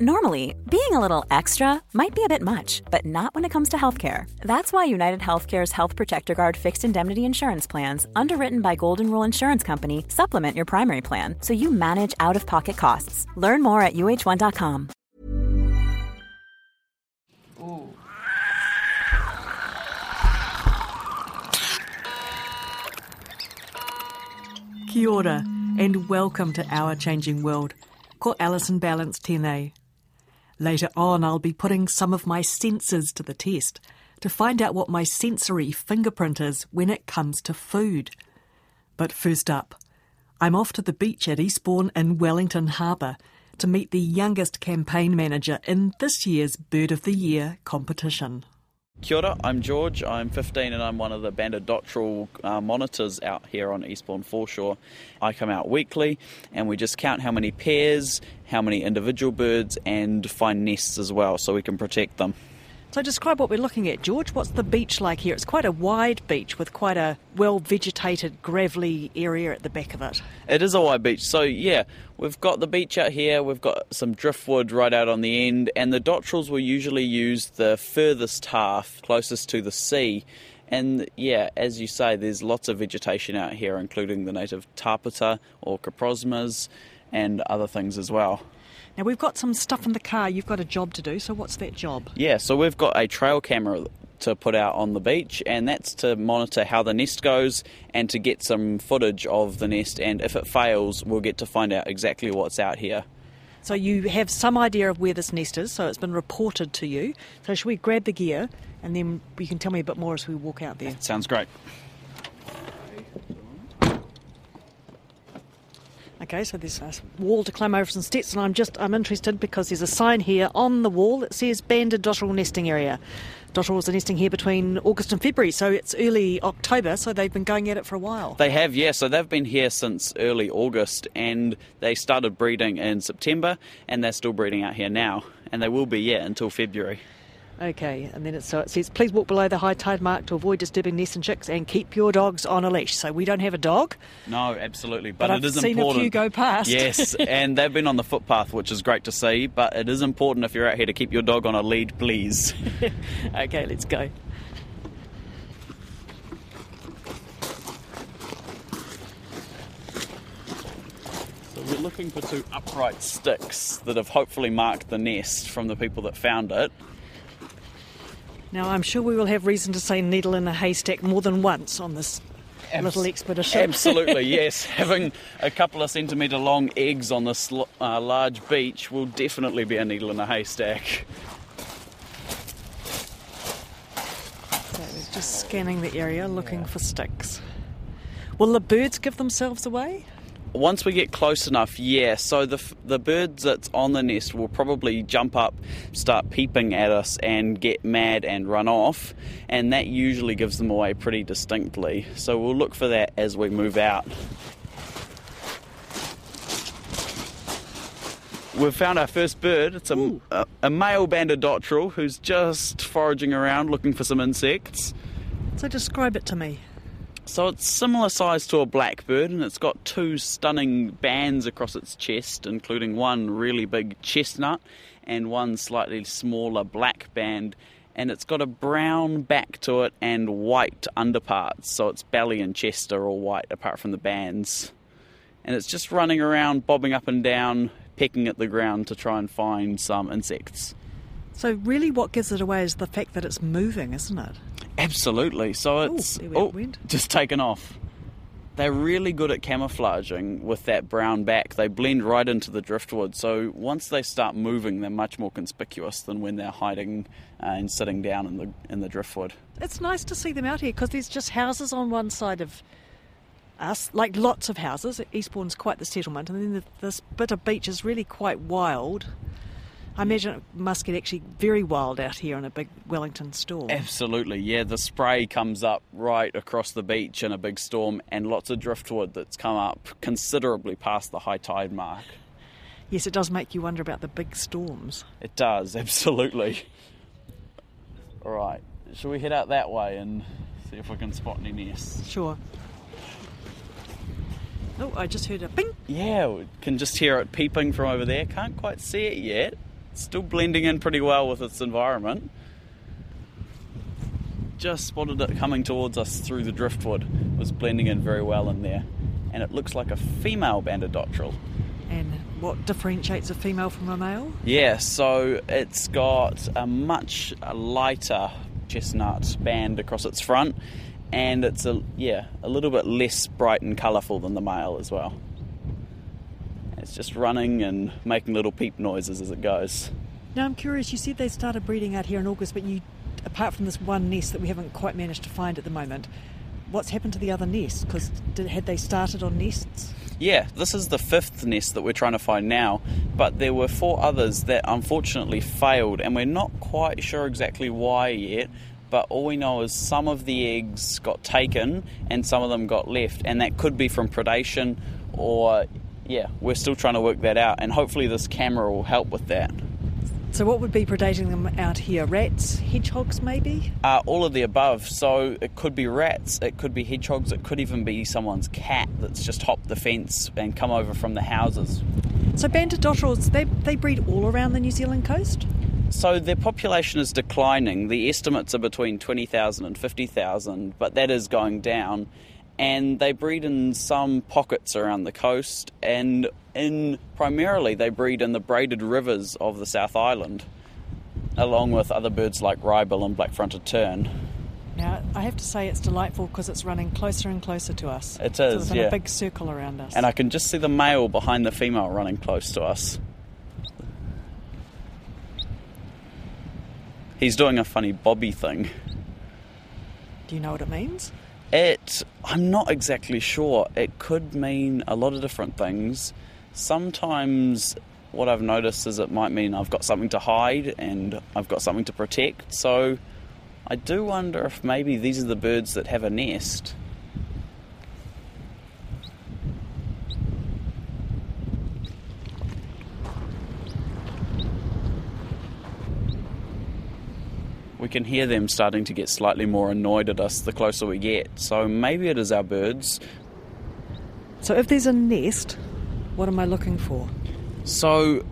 Normally, being a little extra might be a bit much, but not when it comes to healthcare. That's why United Healthcare's Health Protector Guard fixed indemnity insurance plans, underwritten by Golden Rule Insurance Company, supplement your primary plan so you manage out of pocket costs. Learn more at uh1.com. Kia ora, and welcome to Our Changing World. Ko Alison Ballance tēnei. Later on, I'll be putting some of my senses to the test to find out what my sensory fingerprint is when it comes to food. But first up, I'm off to the beach at Eastbourne in Wellington Harbour to meet the youngest campaign manager in this year's Bird of the Year competition. Kia ora, I'm George. I'm 15 and I'm one of the banded dotterel uh, monitors out here on Eastbourne Foreshore. I come out weekly and we just count how many pairs, how many individual birds, and find nests as well so we can protect them. So, describe what we're looking at, George. What's the beach like here? It's quite a wide beach with quite a well vegetated, gravelly area at the back of it. It is a wide beach, so yeah, we've got the beach out here, we've got some driftwood right out on the end, and the dotterels will usually use the furthest half closest to the sea. And yeah, as you say, there's lots of vegetation out here, including the native tapeta or coprosmas and other things as well. Now, we've got some stuff in the car. You've got a job to do, so what's that job? Yeah, so we've got a trail camera to put out on the beach, and that's to monitor how the nest goes and to get some footage of the nest. And if it fails, we'll get to find out exactly what's out here. So, you have some idea of where this nest is, so it's been reported to you. So, should we grab the gear and then you can tell me a bit more as we walk out there? Sounds great. Okay, so there's a wall to climb over some steps, and I'm just I'm interested because there's a sign here on the wall that says banded dotterel nesting area. Dotterels are nesting here between August and February, so it's early October, so they've been going at it for a while. They have, yeah. So they've been here since early August, and they started breeding in September, and they're still breeding out here now, and they will be, yeah, until February. Okay, and then it, so it says, please walk below the high tide mark to avoid disturbing nests and chicks and keep your dogs on a leash. So we don't have a dog. No, absolutely, but, But it I've is seen a important. few go past. Yes, and they've been on the footpath, which is great to see. But it is important if you're out here to keep your dog on a lead, please. okay, let's go. So we're looking for two upright sticks that have hopefully marked the nest from the people that found it. Now I'm sure we will have reason to say needle in a haystack more than once on this little expedition. Absolutely, yes. Having a couple of centimetre long eggs on this uh, large beach will definitely be a needle in a haystack. So we're just scanning the area looking for sticks. Will the birds give themselves away? Once we get close enough, yeah. So the the birds that's on the nest will probably jump up, start peeping at us, and get mad and run off, and that usually gives them away pretty distinctly. So we'll look for that as we move out. We've found our first bird. It's a, a, a male banded dotterel who's just foraging around looking for some insects. So describe it to me. So it's similar size to a blackbird, and it's got two stunning bands across its chest, including one really big chestnut and one slightly smaller black band. And it's got a brown back to it and white underparts, so its belly and chest are all white apart from the bands. And it's just running around, bobbing up and down, pecking at the ground to try and find some insects. So really what gives it away is the fact that it's moving, isn't it? Absolutely. So it's there it just taken off. They're really good at camouflaging with that brown back. They blend right into the driftwood. So once they start moving, they're much more conspicuous than when they're hiding uh, and sitting down in the in the driftwood. It's nice to see them out here because there's just houses on one side of us, like lots of houses. Eastbourne's quite the settlement, and then the, this bit of beach is really quite wild. I imagine it must get actually very wild out here in a big Wellington storm. Absolutely, yeah. The spray comes up right across the beach in a big storm, and lots of driftwood that's come up considerably past the high tide mark. Yes, it does make you wonder about the big storms. It does, absolutely. All right, shall we head out that way and see if we can spot any nests? Sure. Oh, I just heard a ping. Yeah, we can just hear it peeping from over there. Can't quite see it yet. Still blending in pretty well with its environment. Just spotted it coming towards us through the driftwood. It was blending in very well in there. And it looks like a female banded dotterel. And what differentiates a female from a male? Yeah, so it's got a much lighter chestnut band across its front, and it's a yeah a little bit less bright and colourful than the male as well. Just running and making little peep noises as it goes. Now I'm curious. You said they started breeding out here in August, but you, apart from this one nest that we haven't quite managed to find at the moment, what's happened to the other nests? Because had they started on nests? Yeah, this is the fifth nest that we're trying to find now, but there were four others that unfortunately failed, and we're not quite sure exactly why yet. But all we know is some of the eggs got taken and some of them got left, and that could be from predation or, yeah, we're still trying to work that out, and hopefully this camera will help with that. So, what would be predating them out here? Rats, hedgehogs, maybe? Uh, all of the above. So, it could be rats, it could be hedgehogs, it could even be someone's cat that's just hopped the fence and come over from the houses. So, banded dotterels, they, they breed all around the New Zealand coast? So, their population is declining. The estimates are between 20,000 and 50,000, but that is going down and they breed in some pockets around the coast and in primarily they breed in the braided rivers of the South Island along with other birds like wrybill and black-fronted tern. Now, I have to say it's delightful because it's running closer and closer to us. It is, so yeah. a big circle around us. And I can just see the male behind the female running close to us. He's doing a funny bobby thing. Do you know what it means? It, I'm not exactly sure. It could mean a lot of different things. Sometimes what I've noticed is it might mean I've got something to hide and I've got something to protect. So I do wonder if maybe these are the birds that have a nest. We can hear them starting to get slightly more annoyed at us the closer we get. So maybe it is our birds. So if there's a nest, what am I looking for? So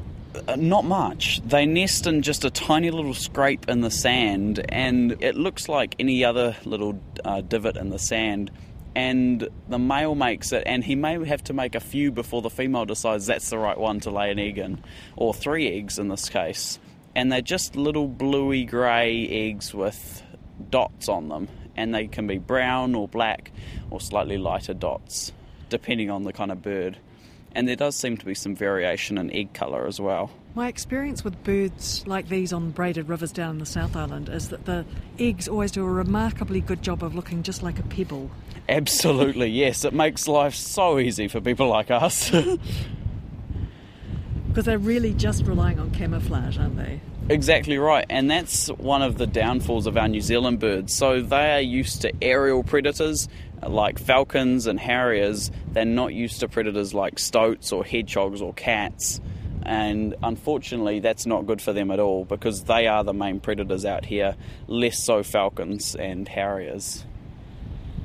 uh, not much. They nest in just a tiny little scrape in the sand, and it looks like any other little uh, divot in the sand. And the male makes it, and he may have to make a few before the female decides that's the right one to lay an egg in, or three eggs in this case and they're just little bluey grey eggs with dots on them, and they can be brown or black or slightly lighter dots, depending on the kind of bird. And there does seem to be some variation in egg colour as well. My experience with birds like these on braided rivers down in the South Island is that the eggs always do a remarkably good job of looking just like a pebble. Absolutely, yes. It makes life so easy for people like us. Because they're really just relying on camouflage, aren't they? Exactly right, and that's one of the downfalls of our New Zealand birds. So they are used to aerial predators uh, like falcons and harriers. They're not used to predators like stoats or hedgehogs or cats. And unfortunately, that's not good for them at all because they are the main predators out here, less so falcons and harriers.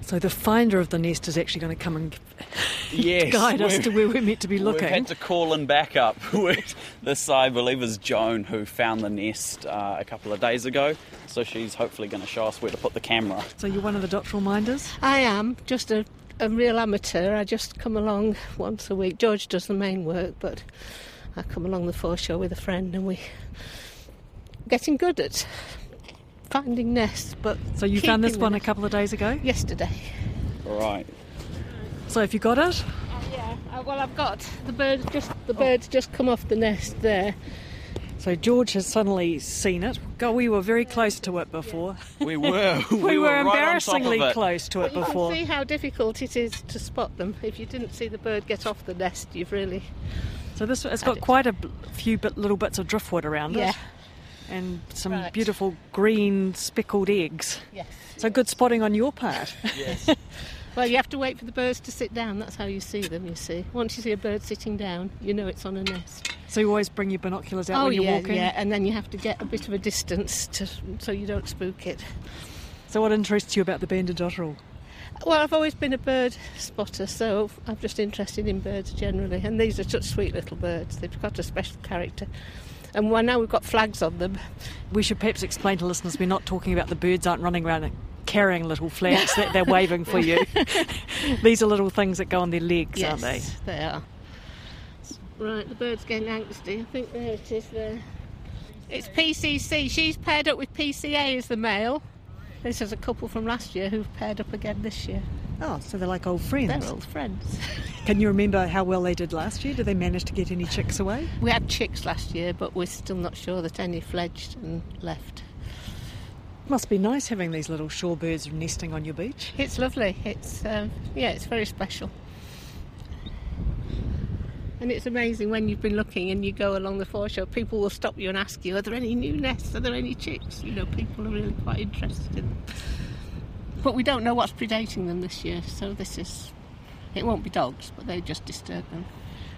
So the finder of the nest is actually going to come and yes, guide us to where we're meant to be looking. We've had to call in backup. this, I believe, is Joan who found the nest uh, a couple of days ago. So she's hopefully going to show us where to put the camera. So you're one of the dotterel minders? I am, just a, a real amateur. I just come along once a week. George does the main work, but I come along the foreshore with a friend and we're getting good at finding nests. But so you found this one a couple of days ago? Yesterday. Right. So have you got it? Uh, yeah. Uh, well, I've got the bird. Just the birds just come off the nest there. So George has suddenly seen it. God, we were very close to it before. We were. we, we, were, were embarrassingly right close to it but before. You can see how difficult it is to spot them. If you didn't see the bird get off the nest, you've really. So this it's got quite a few bit, little bits of driftwood around yeah. it and some right. beautiful green speckled eggs. Yes. So good spotting on your part. Yes. well, you have to wait for the birds to sit down. That's how you see them, you see. Once you see a bird sitting down, you know it's on a nest. So you always bring your binoculars out oh, when you're yeah, walking? yeah, and then you have to get a bit of a distance to, so you don't spook it. So what interests you about the banded dotterel? Well, I've always been a bird spotter, so I'm just interested in birds generally. And these are such sweet little birds. They've got a special character. And well, now we've got flags on them. We should perhaps explain to listeners we're not talking about the birds aren't running around carrying little flags that they're waving for you. These are little things that go on their legs, yes, aren't they? they are. Right, the bird's getting angsty. I think there it is there. It's PCC. She's paired up with PCA as the male. This is a couple from last year who've paired up again this year. Oh, so they're like old friends. They're old friends. Can you remember how well they did last year? Did they manage to get any chicks away? We had chicks last year, but we're still not sure that any fledged and left. Must be nice having these little shorebirds nesting on your beach. It's lovely. It's um, yeah, it's very special. And it's amazing when you've been looking and you go along the foreshore, people will stop you and ask you, Are there any new nests? Are there any chicks? You know, people are really quite interested in them. But we don't know what's predating them this year, so this is. It won't be dogs, but they just disturb them.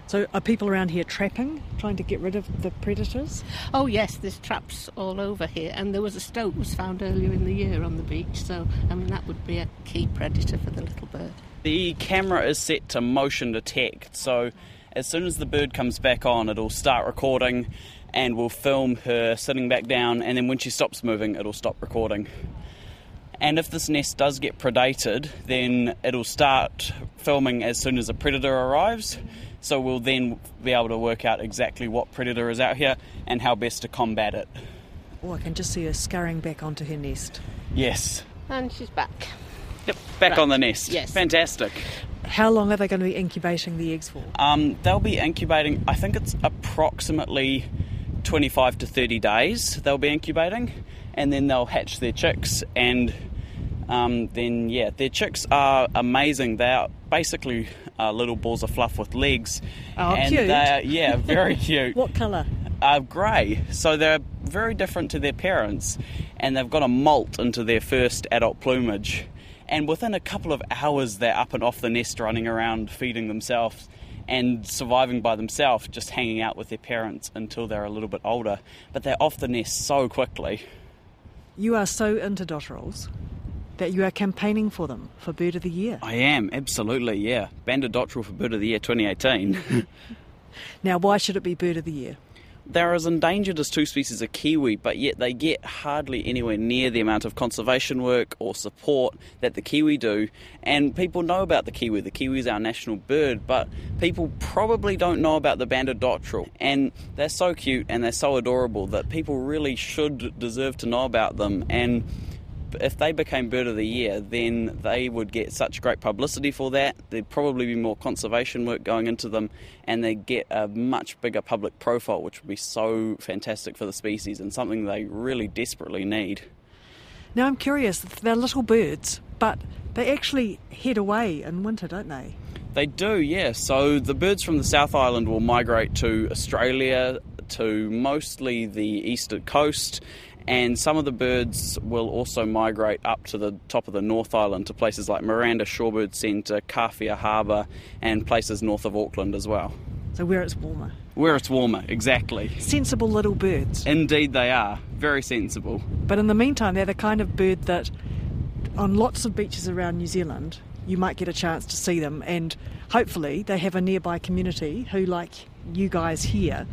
So, are people around here trapping, trying to get rid of the predators? Oh yes, there's traps all over here, and there was a stoat was found earlier in the year on the beach. So, I mean, that would be a key predator for the little bird. The camera is set to motion detect, so as soon as the bird comes back on, it'll start recording and we'll film her sitting back down, and then when she stops moving, it'll stop recording. And if this nest does get predated, then it'll start filming as soon as a predator arrives. So we'll then be able to work out exactly what predator is out here and how best to combat it. Oh, I can just see her scurrying back onto her nest. Yes. And she's back. Yep, back Right. on the nest. Yes. Fantastic. How long are they going to be incubating the eggs for? Um, they'll be incubating, I think it's approximately 25 to 30 days they'll be incubating, and then they'll hatch their chicks. And um, then, yeah, their chicks are amazing. They are basically uh, little balls of fluff with legs. Oh, and cute. They're, yeah, very cute. What colour? uh, grey, so they're very different to their parents, and they've got a molt into their first adult plumage. And within a couple of hours, they're up and off the nest, running around, feeding themselves, and surviving by themselves, just hanging out with their parents until they're a little bit older. But they're off the nest so quickly. You are so into dotterels that you are campaigning for them for Bird of the Year. I am, absolutely, yeah. Banded Dotterel for Bird of the Year 2018. Now, why should it be Bird of the Year? They're as endangered as two species of kiwi, but yet they get hardly anywhere near the amount of conservation work or support that the kiwi do. And people know about the kiwi. The kiwi is our national bird, but people probably don't know about the banded dotterel. And they're so cute and they're so adorable that people really should deserve to know about them. And if they became Bird of the Year, then they would get such great publicity for that. There'd probably be more conservation work going into them, and they'd get a much bigger public profile, which would be so fantastic for the species and something they really desperately need. Now, I'm curious, they're little birds, but they actually head away in winter, don't they? They do, yeah. So the birds from the South Island will migrate to Australia, to mostly the eastern coast, and some of the birds will also migrate up to the top of the North Island to places like Miranda Shorebird Centre, Kawhia Harbour, and places north of Auckland as well. So, where it's warmer. Where it's warmer, exactly. Sensible little birds. Indeed, they are. Very sensible. But in the meantime, they're the kind of bird that on lots of beaches around New Zealand, you might get a chance to see them, and hopefully, they have a nearby community who, like you guys here,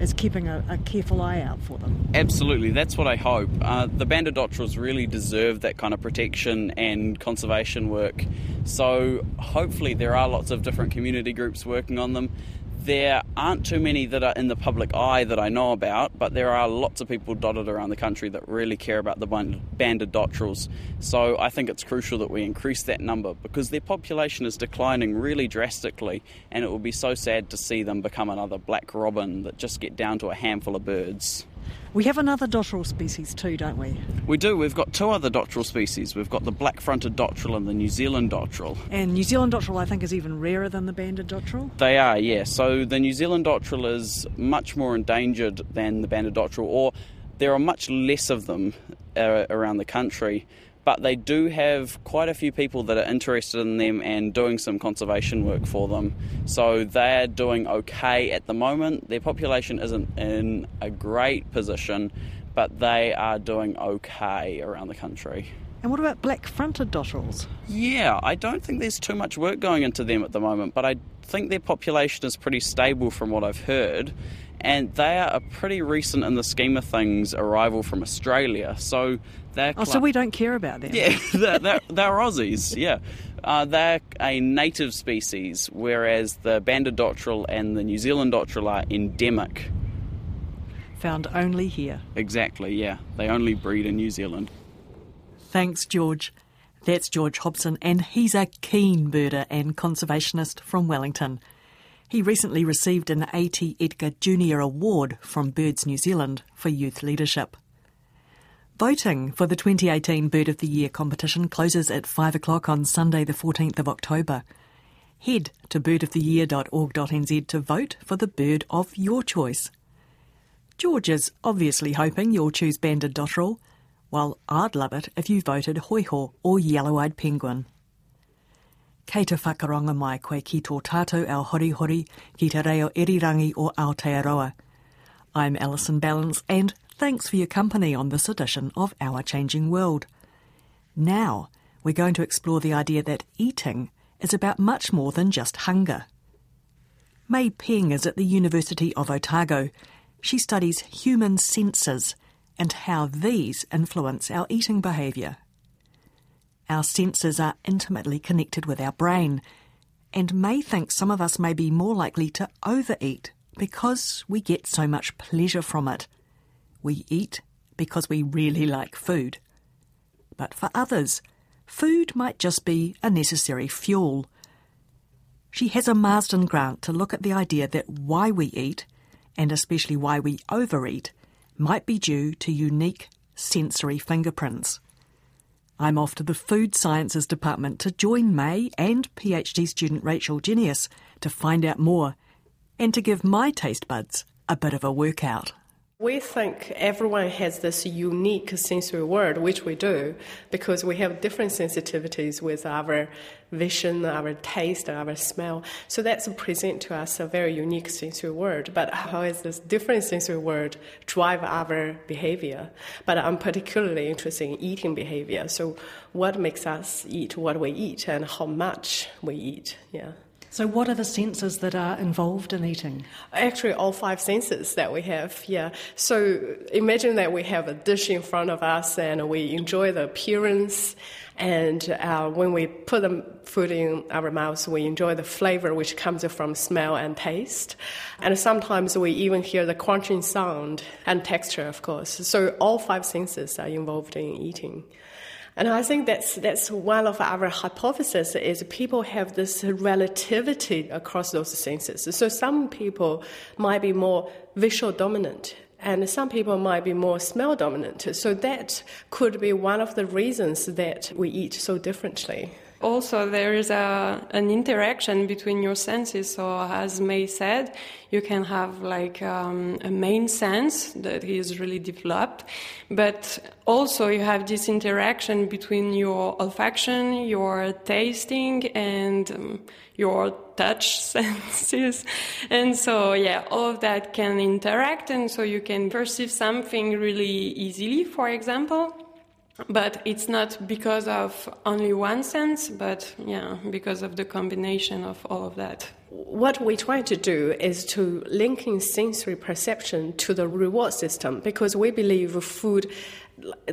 is keeping a, a careful eye out for them. Absolutely, that's what I hope. Uh, the banded dotterels really deserve that kind of protection and conservation work. So hopefully there are lots of different community groups working on them. There aren't too many that are in the public eye that I know about, but there are lots of people dotted around the country that really care about the banded dotterels. So I think it's crucial that we increase that number because their population is declining really drastically, and it would be so sad to see them become another black robin that just get down to a handful of birds. We have another dotterel species too, don't we? We do. We've got two other dotterel species. We've got the black-fronted dotterel and the New Zealand dotterel. And New Zealand dotterel, I think, is even rarer than the banded dotterel. They are, yeah. So the New Zealand dotterel is much more endangered than the banded dotterel, or there are much less of them uh, around the country. But they do have quite a few people that are interested in them and doing some conservation work for them. So they're doing okay at the moment. Their population isn't in a great position, but they are doing okay around the country. And what about black fronted dotterels? Yeah, I don't think there's too much work going into them at the moment, but I think their population is pretty stable from what I've heard. And they are a pretty recent in the scheme of things arrival from Australia. So they're oh, so we don't care about them. Yeah, they're, they're, they're Aussies. Yeah, uh, they're a native species, whereas the banded dotterel and the New Zealand dotterel are endemic. Found only here. Exactly. Yeah, they only breed in New Zealand. Thanks, George. That's George Hobson, and he's a keen birder and conservationist from Wellington. He recently received an A.T. Edgar Junior Award from Birds New Zealand for youth leadership. Voting for the 2018 Bird of the Year competition closes at 5 o'clock on Sunday, the 14th of October. Head to birdoftheyear.org.nz to vote for the bird of your choice. George is obviously hoping you'll choose banded dotterel, while I'd love it if you voted hoiho or yellow-eyed penguin. Kei te mai koe ki tō tātou ao hori hori ki te reo irirangi o Aotearoa. I'm Alison Ballance and thanks for your company on this edition of Our Changing World. Now, we're going to explore the idea that eating is about much more than just hunger. Mei Peng is at the University of Otago. She studies human senses and how these influence our eating behaviour. Our senses are intimately connected with our brain, and Mei think some of us may be more likely to overeat because we get so much pleasure from it. We eat because we really like food. But for others, food might just be a necessary fuel. She has a Marsden grant to look at the idea that why we eat, and especially why we overeat, might be due to unique sensory fingerprints. I'm off to the Food Sciences Department to join Mei and PhD student Rachel Ginieis to find out more and to give my taste buds a bit of a workout. We think everyone has this unique sensory world, which we do, because we have different sensitivities with our vision, our taste, our smell. So that's present to us a very unique sensory world. But how is this different sensory world drive our behavior? But I'm particularly interested in eating behavior. So what makes us eat what we eat and how much we eat? Yeah. So, what are the senses that are involved in eating? Actually, all five senses that we have, yeah. So, imagine that we have a dish in front of us and we enjoy the appearance. And uh, when we put the food in our mouths, we enjoy the flavor which comes from smell and taste. And sometimes we even hear the crunching sound and texture, of course. So, all five senses are involved in eating. And I think that's, that's one of our hypotheses is people have this relativity across those senses. So some people might be more visual dominant and some people might be more smell dominant. So that could be one of the reasons that we eat so differently also there is a, an interaction between your senses. So as Mei said, you can have like um, a main sense that is really developed, but also you have this interaction between your olfaction, your tasting, and um, your touch senses. And so, yeah, all of that can interact, and so you can perceive something really easily, for example but it's not because of only one sense, but yeah, because of the combination of all of that. What we try to do is to link in sensory perception to the reward system because we believe food,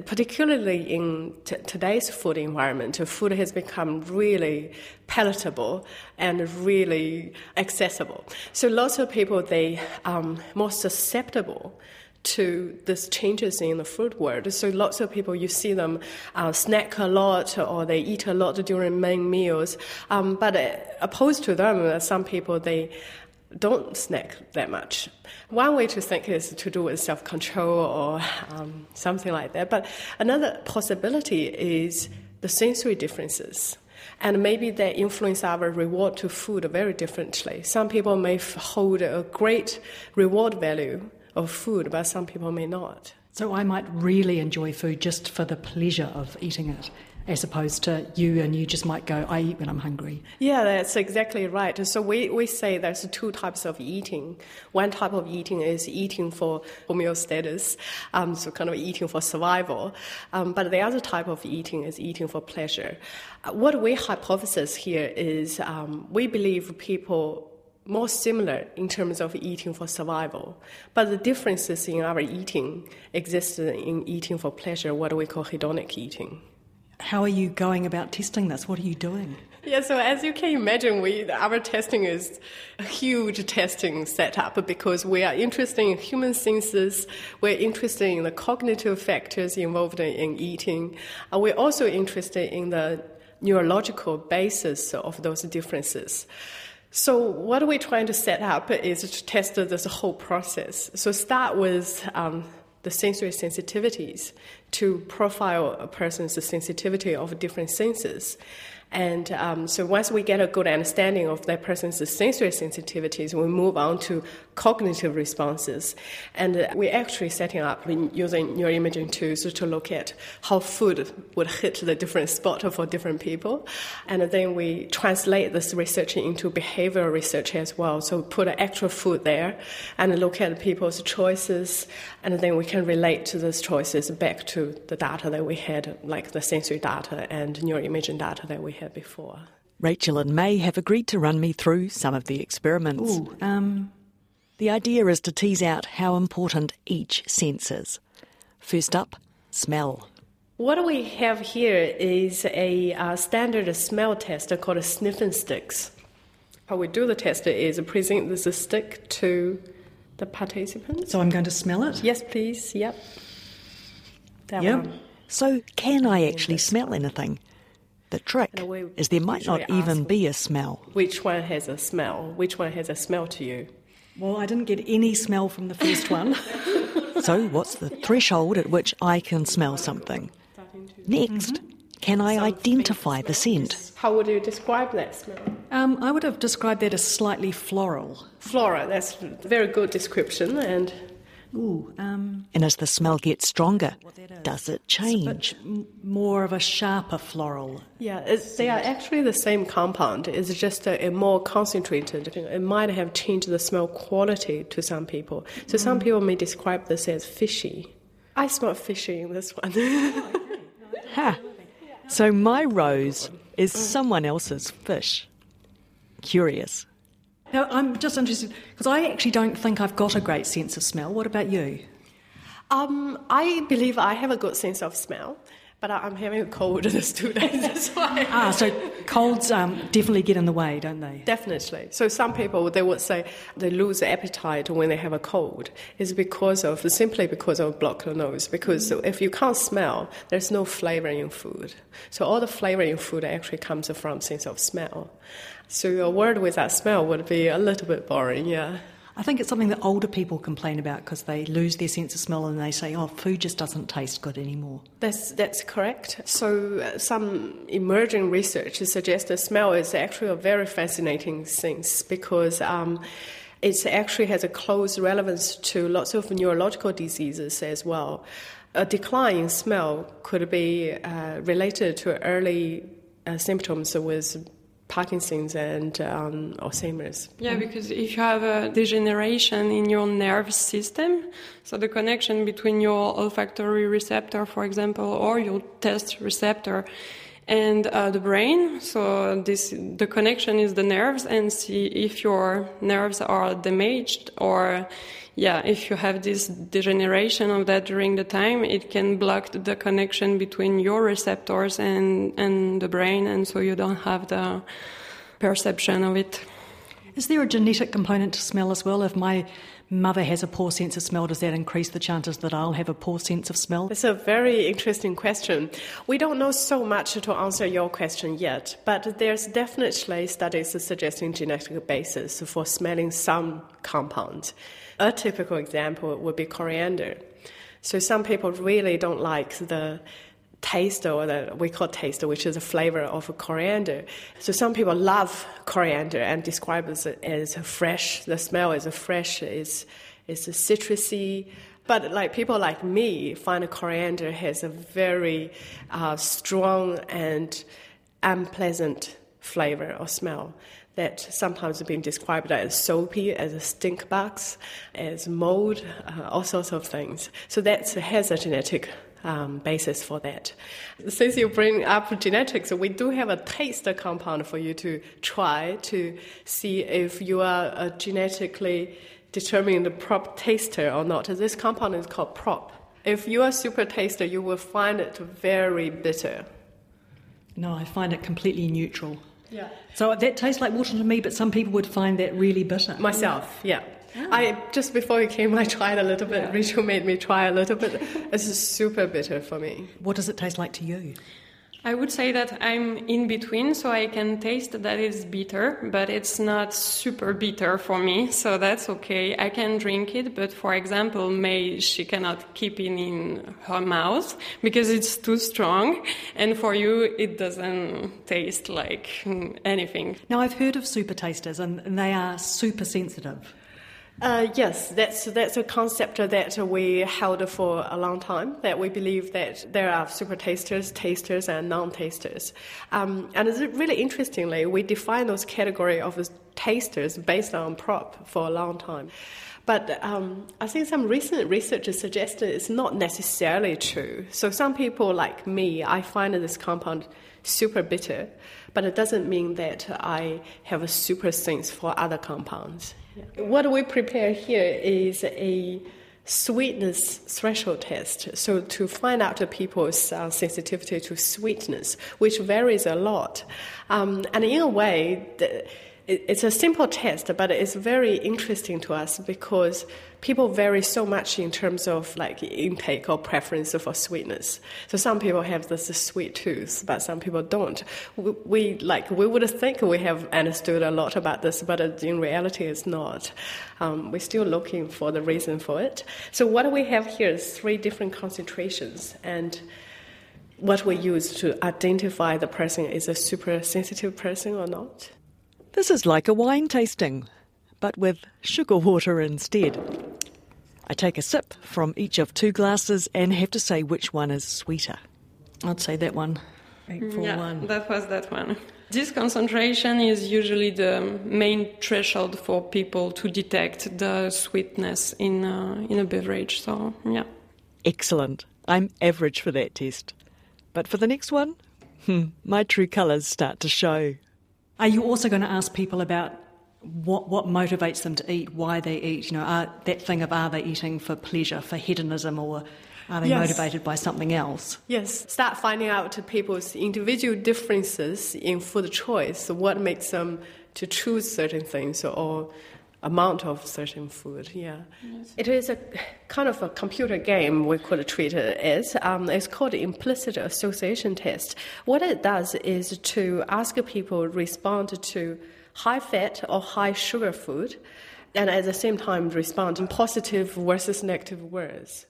particularly in t- today's food environment, food has become really palatable and really accessible. So lots of people they are um, more susceptible to these changes in the food world. So lots of people, you see them uh, snack a lot or they eat a lot during main meals. Um, but uh, opposed to them, uh, some people, they don't snack that much. One way to think is to do with self control or um, something like that. But another possibility is the sensory differences. And maybe they influence our reward to food very differently. Some people may hold a great reward value of food, but some people may not. So I might really enjoy food just for the pleasure of eating it, as opposed to you and you just might go, I eat when I'm hungry. Yeah, that's exactly right. So we, we say there's two types of eating. One type of eating is eating for homeostasis, um, so kind of eating for survival. Um, but the other type of eating is eating for pleasure. Uh, what we hypothesize here is um, we believe people more similar in terms of eating for survival. But the differences in our eating exist in eating for pleasure, what we call hedonic eating. How are you going about testing this? What are you doing? Yeah, so as you can imagine, we our testing is a huge testing setup because we are interested in human senses, we're interested in the cognitive factors involved in eating, and we're also interested in the neurological basis of those differences. So what we're trying to set up is to test this whole process. So start with um, the sensory sensitivities to profile a person's sensitivity of different senses. And um, so once we get a good understanding of that person's sensory sensitivities, we move on to cognitive responses. And uh, we're actually setting up using neuroimaging tools to look at how food would hit the different spot for different people. And then we translate this research into behavioral research as well. So put actual food there and look at people's choices. And then we can relate to those choices back to the data that we had, like the sensory data and neuroimaging data that we had before. Rachel and Mei have agreed to run me through some of the experiments. Ooh, um, the idea is to tease out how important each sense is. First up, smell. What we have here is a uh, standard smell test called a sniffing sticks. How we do the test is present this stick to the participants. So I'm going to smell it? Yes, please. Yep. That yep. One. So can I actually smell anything? The trick is there might not even be a smell. Which one has a smell? Which one has a smell to you? Well, I didn't get any smell from the first one. so, what's the threshold at which I can smell something? Next, mm-hmm. can I identify the scent? How would you describe that smell? Um, I would have described that as slightly floral. Floral, that's a very good description, and Ooh, um, and as the smell gets stronger, does it change? more of a sharper floral. Yeah, they are actually the same compound. It's just a, a, more concentrated. It might have changed the smell quality to some people. So mm. some people may describe this as fishy. I smell fishy in this one. ha! So my rose is someone else's fish. Curious. Now, I'm just interested because I actually don't think I've got a great sense of smell. What about you? Um, I believe I have a good sense of smell, but I'm having a cold this two days. That's why. ah, so colds um, definitely get in the way, don't they? Definitely. So some people they would say they lose appetite when they have a cold. It's because of simply because of blocked nose. Because mm. if you can't smell, there's no flavor in food. So all the flavor in food actually comes from sense of smell. So a word with that smell would be a little bit boring, yeah. I think it's something that older people complain about because they lose their sense of smell and they say, "Oh, food just doesn't taste good anymore." That's that's correct. So uh, some emerging research suggests that smell is actually a very fascinating thing because. Um, it actually has a close relevance to lots of neurological diseases as well. A decline in smell could be uh, related to early uh, symptoms with Parkinson's and um, Alzheimer's. Yeah, because if you have a degeneration in your nerve system, so the connection between your olfactory receptor, for example, or your taste receptor, and uh, the brain. So this the connection is the nerves, and see if your nerves are damaged or yeah, if you have this degeneration of that during the time, it can block the connection between your receptors and, and the brain, and so you don't have the perception of it. Is there a genetic component to smell as well? If my mother has a poor sense of smell, does that increase the chances that I'll have a poor sense of smell? It's a very interesting question. We don't know so much to answer your question yet, but there's definitely studies suggesting genetic basis for smelling some compounds. A typical example would be coriander. So some people really don't like the taste or the we call taste, which is a flavor of a coriander. So some people love coriander and describe it as fresh. The smell is fresh, is is citrusy. But like people like me find a coriander has a very uh, strong and unpleasant flavor or smell that sometimes have been described as soapy, as a stink box, as mold, uh, all sorts of things. So that has a genetic um, basis for that. Since you bring up genetics, we do have a taste compound for you to try to see if you are a genetically determined the prop taster or not. This compound is called prop. If you are super taster, you will find it very bitter. No, I find it completely neutral. Yeah. So that tastes like water to me, but some people would find that really bitter. Myself, yeah. I just before you came, I tried a little bit. Rachel made me try a little bit. It's super bitter for me. What does it taste like to you? I would say that I'm in between, so I can taste that it's bitter, but it's not super bitter for me, so that's okay. I can drink it, but for example, Mei, she cannot keep it in her mouth because it's too strong, and for you, it doesn't taste like anything. Now, I've heard of super tasters, and, and they are super sensitive. Uh, yes, that's that's a concept that we held for a long time. That we believe that there are super tasters, tasters, and non-tasters. Um, and really interestingly, we define those category of tasters based on prop for a long time. But um, I think some recent research suggested it's not necessarily true. So some people like me, I find this compound super bitter, but it doesn't mean that I have a super sense for other compounds. What we prepare here is a sweetness threshold test. So to find out the people's uh, sensitivity to sweetness, which varies a lot, um, and in a way. The, it's a simple test, but it's very interesting to us because people vary so much in terms of like intake or preference for sweetness. So some people have this sweet tooth, but some people don't. We, we like we would think we have understood a lot about this, but in reality, it's not. Um, we're still looking for the reason for it. So what we have here is three different concentrations and what we use to identify the person is a super sensitive person or not. This is like a wine tasting, but with sugar water instead. I take a sip from each of two glasses and have to say which one is sweeter. I'd say that one. Eight, four, yeah, one. that was that one. This concentration is usually the main threshold for people to detect the sweetness in a, in a beverage. So, yeah. Excellent. I'm average for that test. But for the next one, hmm, my true colours start to show. Are you also going to ask people about what what motivates them to eat, why they eat? You know, are, that thing of are they eating for pleasure, for hedonism, or are they Yes. motivated by something else? Yes, start finding out people's individual differences in food choice. What makes them to choose certain things or amount of certain food. Yeah, it is a kind of a computer game. We could treat it as. Um, it's called implicit association test. What it does is to ask people respond to high fat or high sugar food, and at the same time respond in positive versus negative words.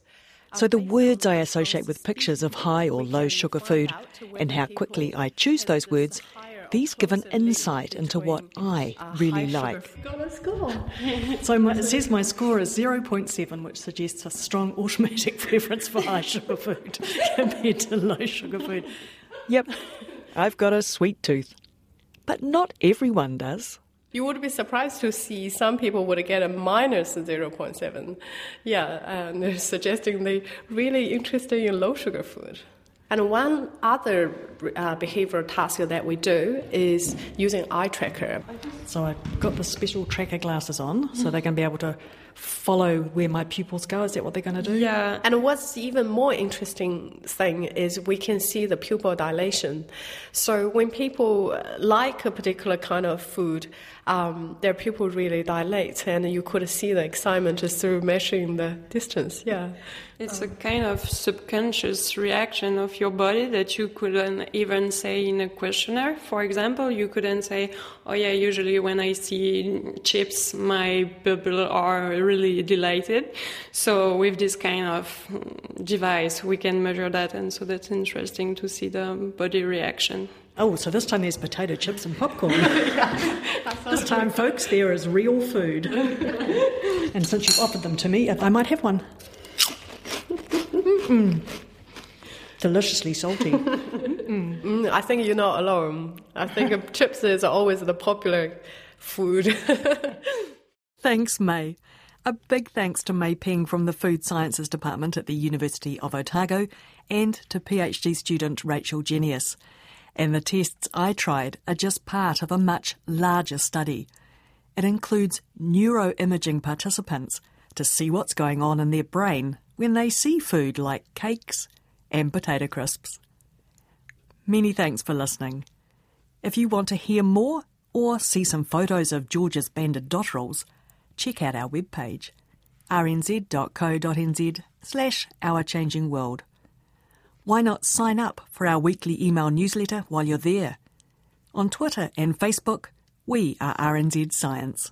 So the words I associate with pictures of high or low sugar food and how quickly I choose those words, these give an insight into what I really like. Go, let's go. So my, it says my score is 0.7, which suggests a strong automatic preference for high sugar food compared to low sugar food. Yep, I've got a sweet tooth. But not everyone does. You would be surprised to see some people would get a minus 0.7. Yeah, and they're suggesting they really interested in low sugar food. And one other uh, behavioral task that we do is using eye tracker. So I've got the special tracker glasses on, so they're going to be able to follow where my pupils go. Is that what they're going to do? Yeah, And what's even more interesting thing is we can see the pupil dilation. So when people like a particular kind of food, um, their pupil really dilate, and you could see the excitement just through measuring the distance. Yeah. It's a kind of subconscious reaction of your body that you couldn't even say in a questionnaire. For example, you couldn't say, "Oh yeah, usually when I see chips, my pupil are really delighted." So with this kind of mm, device, we can measure that, and so that's interesting to see the body reaction. Oh, so this time there's potato chips and popcorn. this time, folks, there is real food. and since you've offered them to me, I might have one. Mm. Deliciously salty. Mm, I think you're not alone. I think chips is always the popular food. Thanks, Mei. A big thanks to Mei Peng from the Food Sciences Department at the University of Otago and to PhD student Rachel Ginieis. And the tests I tried are just part of a much larger study. It includes neuroimaging participants to see what's going on in their brain when they see food like cakes and potato crisps. Many thanks for listening. If you want to hear more or see some photos of George's banded dotterels, check out our webpage rnz.co.nz slash Our Changing World. Why not sign up for our weekly email newsletter while you're there? On Twitter and Facebook, we are RNZ Science.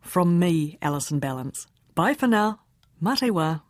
From me, Alison Ballance. Bye for now. Matewa.